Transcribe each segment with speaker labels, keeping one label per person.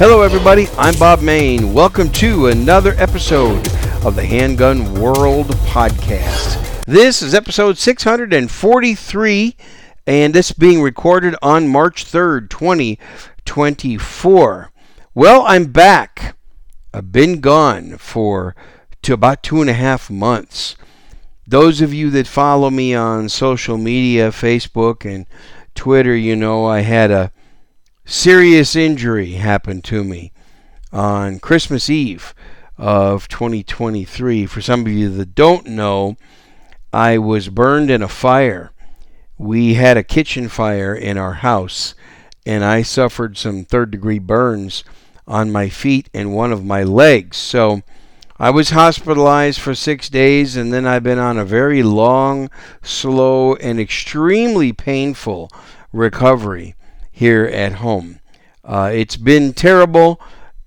Speaker 1: Hello, everybody. I'm Bob Mayne. Welcome to another episode of the Handgun World Podcast. This is episode 643, and this being recorded on March 3rd, 2024. Well, I'm back. I've been gone for to about two and a half months. Those of you that follow me on social media, Facebook and Twitter, you know I had a serious injury happened to me on Christmas Eve of 2023. For some of you that don't know, I was burned in a fire. We had a kitchen fire in our house, and I suffered some third degree burns on my feet and one of my legs. So I was hospitalized for six days, and then I've been on a very long, slow, and extremely painful recovery here at home. Uh, it's been terrible.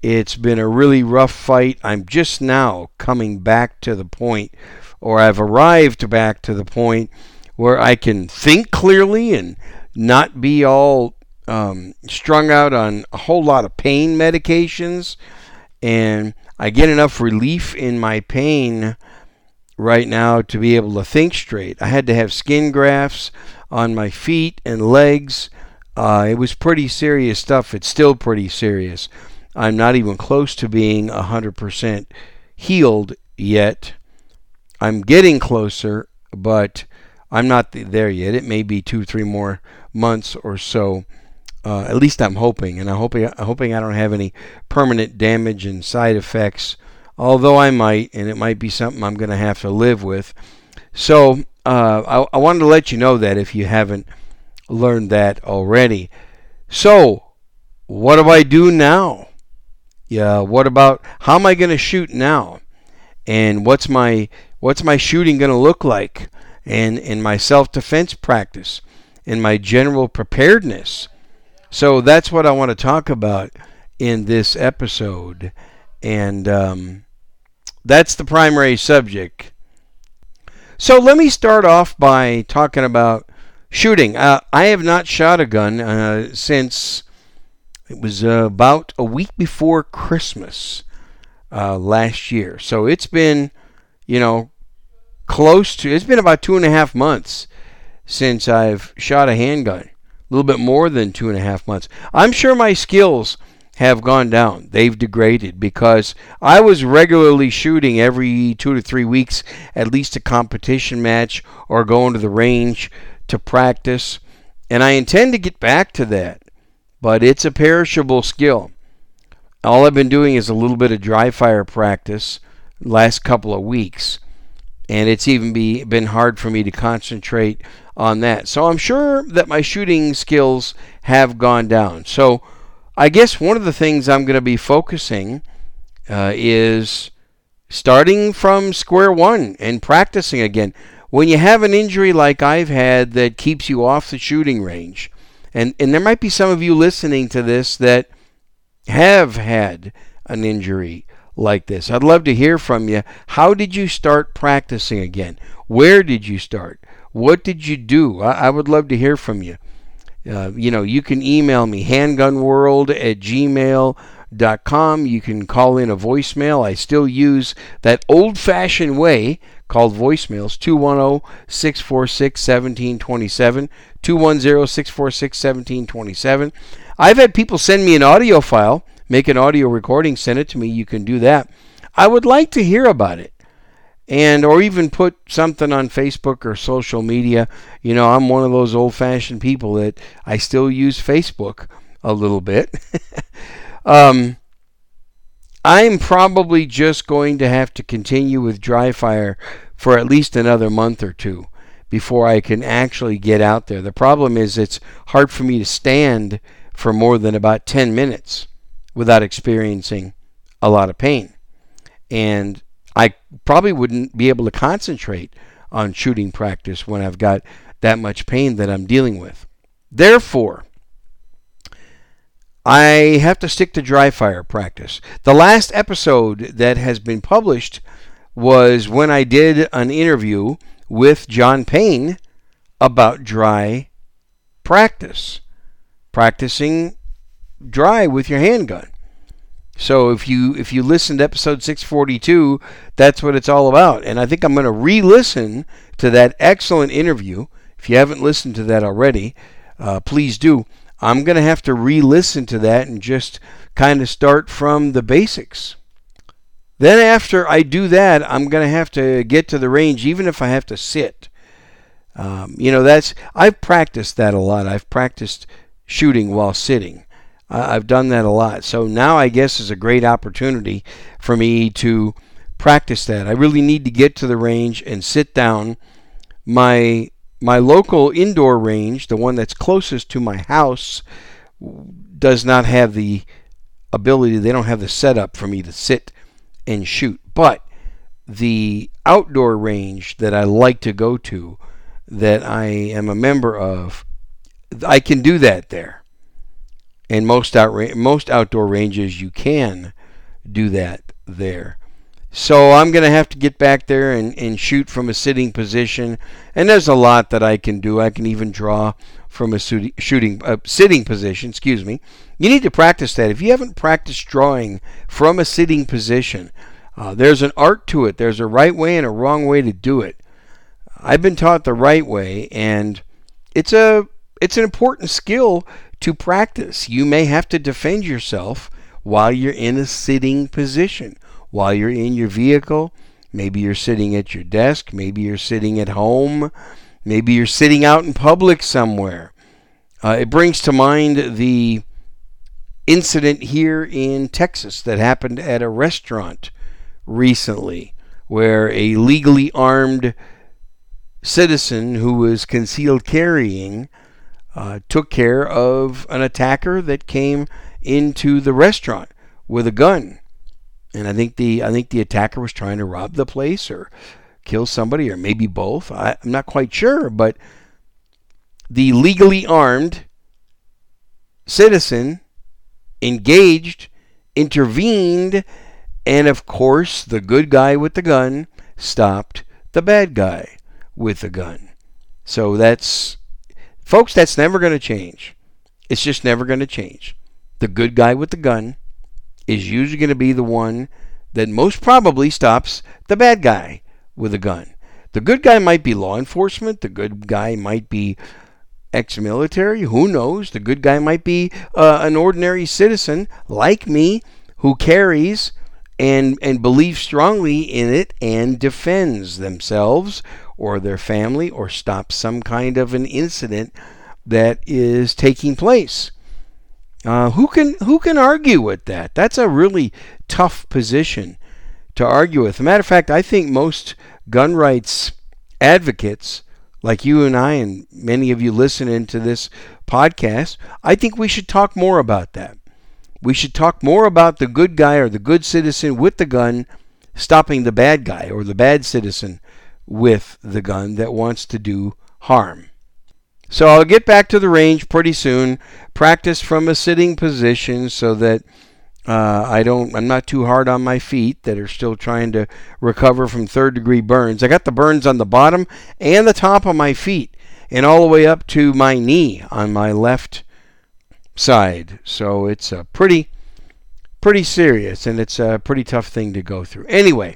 Speaker 1: It's been a really rough fight. I'm just now coming back to the point, or I've arrived back to the point where I can think clearly and not be all um, strung out on a whole lot of pain medications. And I get enough relief in my pain right now to be able to think straight. I had to have skin grafts on my feet and legs uh, it was pretty serious stuff. It's still pretty serious. I'm not even close to being 100% healed yet. I'm getting closer, but I'm not there yet. It may be two, three more months or so. Uh, at least I'm hoping, and I'm hoping, I'm hoping I don't have any permanent damage and side effects. Although I might, and it might be something I'm going to have to live with. So uh, I, I wanted to let you know that if you haven't learned that already. So, what do I do now? Yeah, what about how am I going to shoot now? And what's my what's my shooting going to look like? And in my self-defense practice, in my general preparedness. So that's what I want to talk about in this episode, and um, that's the primary subject. So let me start off by talking about Shooting. Uh, I have not shot a gun uh, since it was uh, about a week before Christmas uh, last year. So it's been, you know, close to, it's been about two and a half months since I've shot a handgun. A little bit more than two and a half months. I'm sure my skills have gone down. They've degraded because I was regularly shooting every two to three weeks, at least a competition match or going to the range to practice, and I intend to get back to that, but it's a perishable skill. All I've been doing is a little bit of dry fire practice last couple of weeks, and it's even be, been hard for me to concentrate on that. So I'm sure that my shooting skills have gone down. So I guess one of the things I'm going to be focusing uh, is starting from square one and practicing again when you have an injury like I've had that keeps you off the shooting range, and, and there might be some of you listening to this that have had an injury like this. I'd love to hear from you. How did you start practicing again? Where did you start? What did you do? I, I would love to hear from you. Uh, you know, you can email me, handgunworld at gmail.com. You can call in a voicemail. I still use that old fashioned way called voicemails 210 646 1727. 210 646 1727. I've had people send me an audio file, make an audio recording, send it to me. You can do that. I would like to hear about it. And or even put something on Facebook or social media. You know, I'm one of those old fashioned people that I still use Facebook a little bit. um, I'm probably just going to have to continue with dry fire for at least another month or two before I can actually get out there. The problem is it's hard for me to stand for more than about 10 minutes without experiencing a lot of pain. And I probably wouldn't be able to concentrate on shooting practice when I've got that much pain that I'm dealing with. Therefore, I have to stick to dry fire practice. The last episode that has been published was when I did an interview with John Payne about dry practice, practicing dry with your handgun. So if you if you listen to episode 642, that's what it's all about. And I think I'm going to re-listen to that excellent interview. If you haven't listened to that already, uh, please do. I'm going to have to re-listen to that and just kind of start from the basics. Then after I do that, I'm going to have to get to the range, even if I have to sit. Um, you know, that's I've practiced that a lot. I've practiced shooting while sitting. I've done that a lot. So now I guess is a great opportunity for me to practice that. I really need to get to the range and sit down. My my local indoor range, the one that's closest to my house, does not have the ability. They don't have the setup for me to sit and shoot. But the outdoor range that I like to go to, that I am a member of, I can do that there and most most outdoor ranges you can do that there. So I'm going to have to get back there and, and shoot from a sitting position. And there's a lot that I can do. I can even draw from a shooting uh, sitting position. Excuse me. You need to practice that. If you haven't practiced drawing from a sitting position, uh, there's an art to it. There's a right way and a wrong way to do it. I've been taught the right way, and it's a it's an important skill to practice. You may have to defend yourself while you're in a sitting position, while you're in your vehicle. Maybe you're sitting at your desk. Maybe you're sitting at home. Maybe you're sitting out in public somewhere. Uh, it brings to mind the incident here in Texas that happened at a restaurant recently where a legally armed citizen who was concealed carrying uh, took care of an attacker that came into the restaurant with a gun. And I think the I think the attacker was trying to rob the place or kill somebody or maybe both. I, I'm not quite sure, but the legally armed citizen engaged, intervened, and of course the good guy with the gun stopped the bad guy with the gun. So that's Folks, that's never going to change. It's just never going to change. The good guy with the gun is usually going to be the one that most probably stops the bad guy with a gun. The good guy might be law enforcement, the good guy might be ex military, who knows? The good guy might be uh, an ordinary citizen like me who carries and, and believes strongly in it and defends themselves or their family or stops some kind of an incident that is taking place. Uh, who can who can argue with that? That's a really tough position to argue with. As a matter of fact, I think most gun rights advocates, like you and I, and many of you listening to this podcast, I think we should talk more about that. We should talk more about the good guy or the good citizen with the gun stopping the bad guy or the bad citizen with the gun that wants to do harm. So I'll get back to the range pretty soon. Practice from a sitting position so that uh, I don't. I'm not too hard on my feet that are still trying to recover from third degree burns. I got the burns on the bottom and the top of my feet, and all the way up to my knee on my left side. So it's a pretty, pretty serious, and it's a pretty tough thing to go through. Anyway,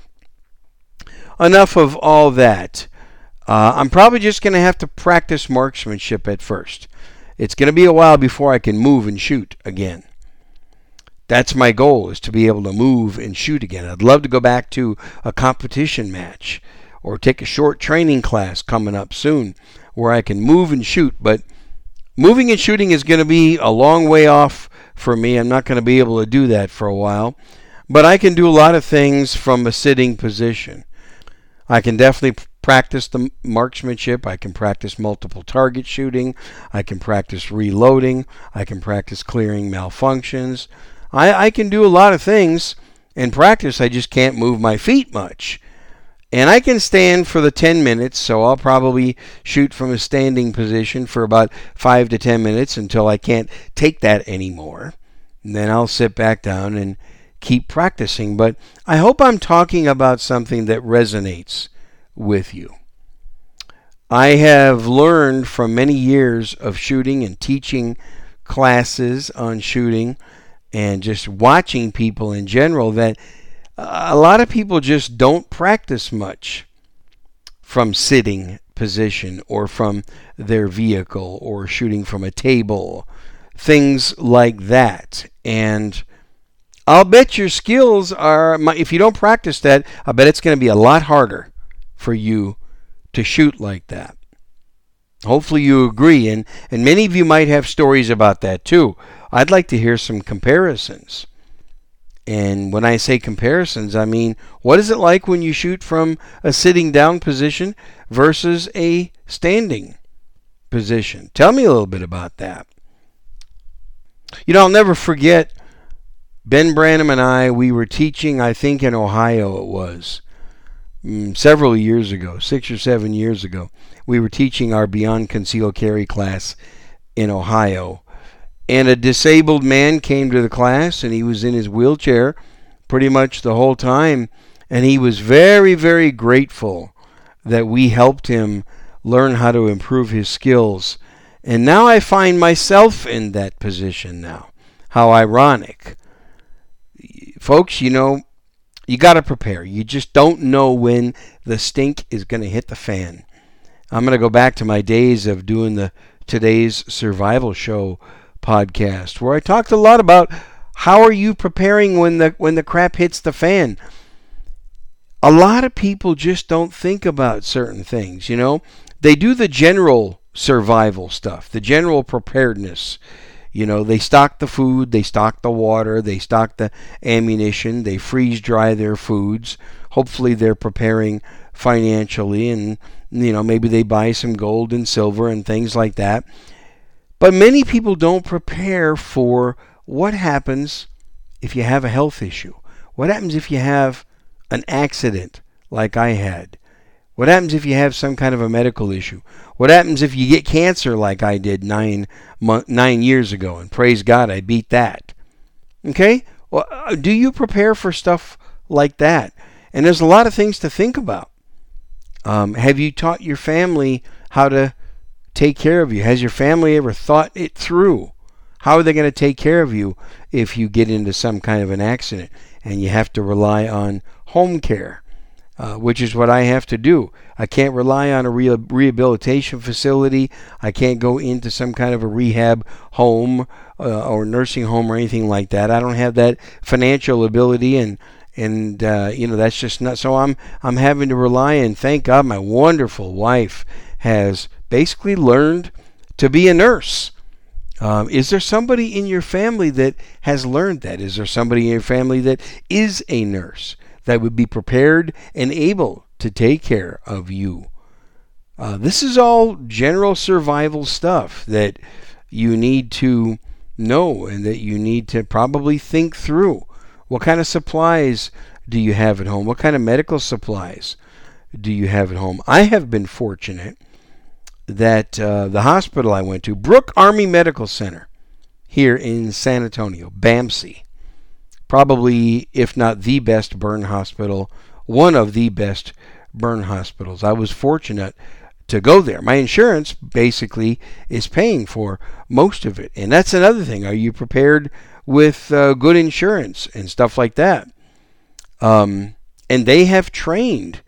Speaker 1: enough of all that. Uh, I'm probably just going to have to practice marksmanship at first. It's going to be a while before I can move and shoot again. That's my goal is to be able to move and shoot again. I'd love to go back to a competition match or take a short training class coming up soon where I can move and shoot, but moving and shooting is going to be a long way off for me. I'm not going to be able to do that for a while, but I can do a lot of things from a sitting position. I can definitely practice the marksmanship. I can practice multiple target shooting. I can practice reloading. I can practice clearing malfunctions. I, I can do a lot of things in practice. I just can't move my feet much. And I can stand for the 10 minutes, so I'll probably shoot from a standing position for about 5 to 10 minutes until I can't take that anymore. And then I'll sit back down and keep practicing. But I hope I'm talking about something that resonates with you. I have learned from many years of shooting and teaching classes on shooting and just watching people in general that a lot of people just don't practice much from sitting position or from their vehicle or shooting from a table, things like that. And I'll bet your skills are, if you don't practice that, I bet it's going to be a lot harder for you to shoot like that. Hopefully you agree, and, and many of you might have stories about that too. I'd like to hear some comparisons. And when I say comparisons, I mean, what is it like when you shoot from a sitting down position versus a standing position? Tell me a little bit about that. You know, I'll never forget Ben Branham and I, we were teaching, I think in Ohio it was, Mm, several years ago, six or seven years ago. We were teaching our Beyond Concealed Carry class in Ohio. And a disabled man came to the class and he was in his wheelchair pretty much the whole time. And he was very very grateful that we helped him learn how to improve his skills. And now I find myself in that position now. How ironic. Folks you know you got to prepare you just don't know when the stink is going to hit the fan I'm going to go back to my days of doing the today's survival show podcast where I talked a lot about how are you preparing when the when the crap hits the fan. A lot of people just don't think about certain things, you know. They do the general survival stuff, the general preparedness. You know, they stock the food, they stock the water, they stock the ammunition, they freeze dry their foods. Hopefully they're preparing financially and you know, maybe they buy some gold and silver and things like that. But many people don't prepare for what happens if you have a health issue. What happens if you have an accident like I had? What happens if you have some kind of a medical issue? What happens if you get cancer like I did nine nine years ago? And praise God, I beat that. Okay, well, uh, do you prepare for stuff like that? And there's a lot of things to think about. Um, have you taught your family how to take care of you? Has your family ever thought it through? How are they going to take care of you if you get into some kind of an accident and you have to rely on home care, uh, which is what I have to do? I can't rely on a re- rehabilitation facility. I can't go into some kind of a rehab home uh, or nursing home or anything like that. I don't have that financial ability and and uh, you know that's just not so i'm i'm having to rely and thank god my wonderful wife has basically learned to be a nurse. Um, is there somebody in your family that has learned that? Is there somebody in your family that is a nurse that would be prepared and able to take care of you? Uh, this is all general survival stuff that you need to know and that you need to probably think through. What kind of supplies do you have at home? What kind of medical supplies do you have at home? I have been fortunate that uh, the hospital I went to, Brooke Army Medical Center, here in San Antonio, BAMC, probably, if not the best burn hospital, one of the best burn hospitals. I was fortunate to go there. My insurance basically is paying for most of it. And that's another thing. Are you prepared with uh, good insurance and stuff like that? Um, and they have trained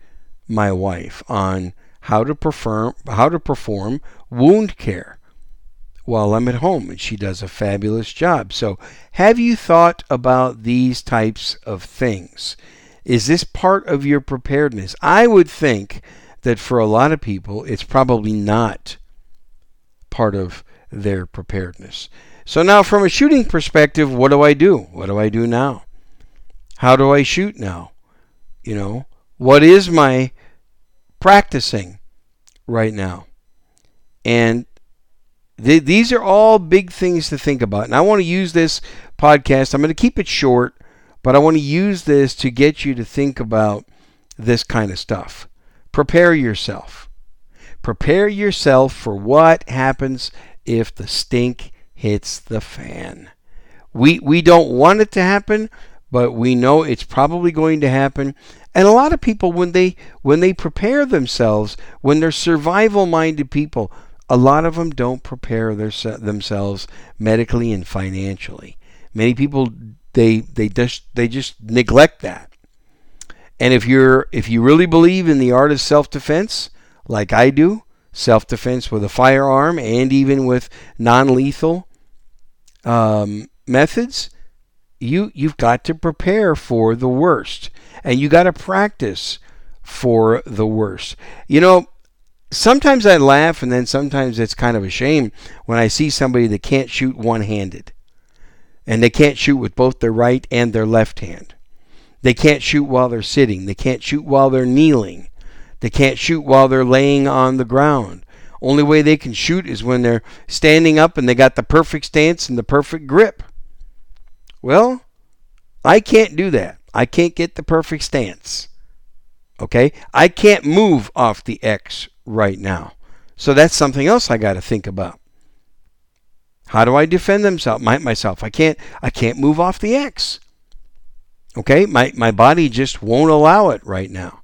Speaker 1: my wife on how to perform how to perform wound care while I'm at home and she does a fabulous job. So, have you thought about these types of things? Is this part of your preparedness? I would think that for a lot of people it's probably not part of their preparedness. So now from a shooting perspective, what do I do? What do I do now? How do I shoot now? You know, what is my practicing right now. And th- these are all big things to think about. And I want to use this podcast, I'm going to keep it short, but I want to use this to get you to think about this kind of stuff. Prepare yourself. Prepare yourself for what happens if the stink hits the fan. We, we don't want it to happen, but we know it's probably going to happen. And a lot of people when they when they prepare themselves, when they're survival minded people, a lot of them don't prepare their, themselves medically and financially. Many people they they just they just neglect that. And if you're if you really believe in the art of self-defense, like I do, self-defense with a firearm and even with non-lethal um, methods, you you've got to prepare for the worst, and you got to practice for the worst. You know, sometimes I laugh, and then sometimes it's kind of a shame when I see somebody that can't shoot one-handed, and they can't shoot with both their right and their left hand. They can't shoot while they're sitting. They can't shoot while they're kneeling. They can't shoot while they're laying on the ground. Only way they can shoot is when they're standing up and they got the perfect stance and the perfect grip. Well, I can't do that. I can't get the perfect stance. Okay? I can't move off the X right now. So that's something else I got to think about. How do I defend themselves, my, myself? I can't I can't move off the X. Okay? My my body just won't allow it right now.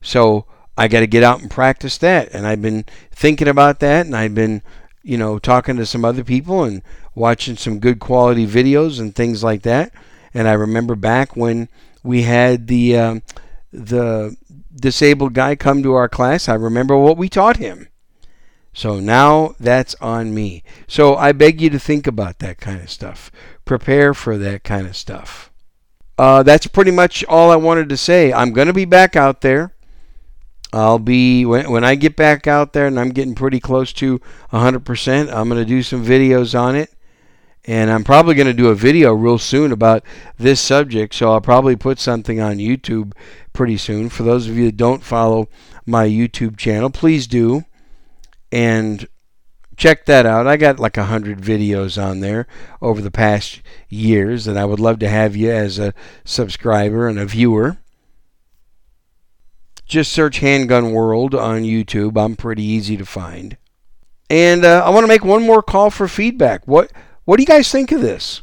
Speaker 1: So I got to get out and practice that. And I've been thinking about that and I've been, you know, talking to some other people and watching some good quality videos and things like that. And I remember back when we had the um, the disabled guy come to our class, I remember what we taught him. So now that's on me. So I beg you to think about that kind of stuff. Prepare for that kind of stuff. Uh, that's pretty much all I wanted to say. I'm going to be back out there. I'll be when when I get back out there and I'm getting pretty close to 100%. I'm going to do some videos on it. And I'm probably going to do a video real soon about this subject, so I'll probably put something on YouTube pretty soon. For those of you that don't follow my YouTube channel, please do. And check that out. I got like a hundred videos on there over the past years, and I would love to have you as a subscriber and a viewer. Just search Handgun World on YouTube. I'm pretty easy to find. And uh, I want to make one more call for feedback. What what do you guys think of this?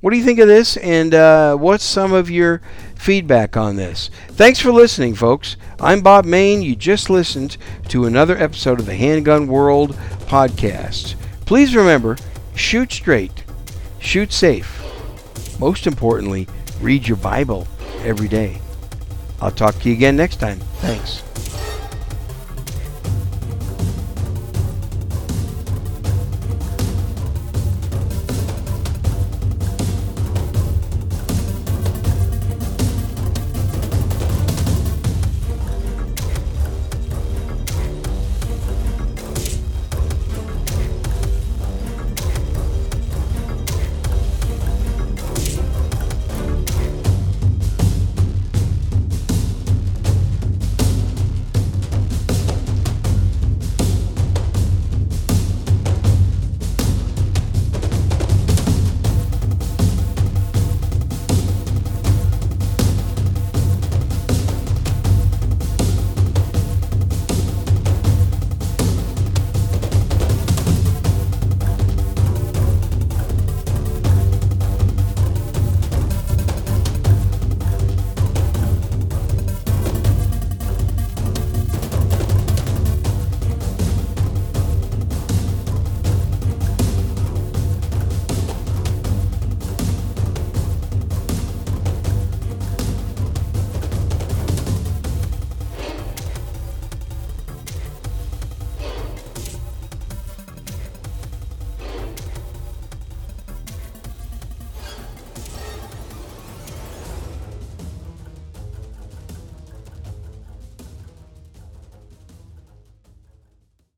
Speaker 1: What do you think of this? And uh, what's some of your feedback on this? Thanks for listening, folks. I'm Bob Mayne. You just listened to another episode of the Handgun World podcast. Please remember shoot straight, shoot safe. Most importantly, read your Bible every day. I'll talk to you again next time. Thanks.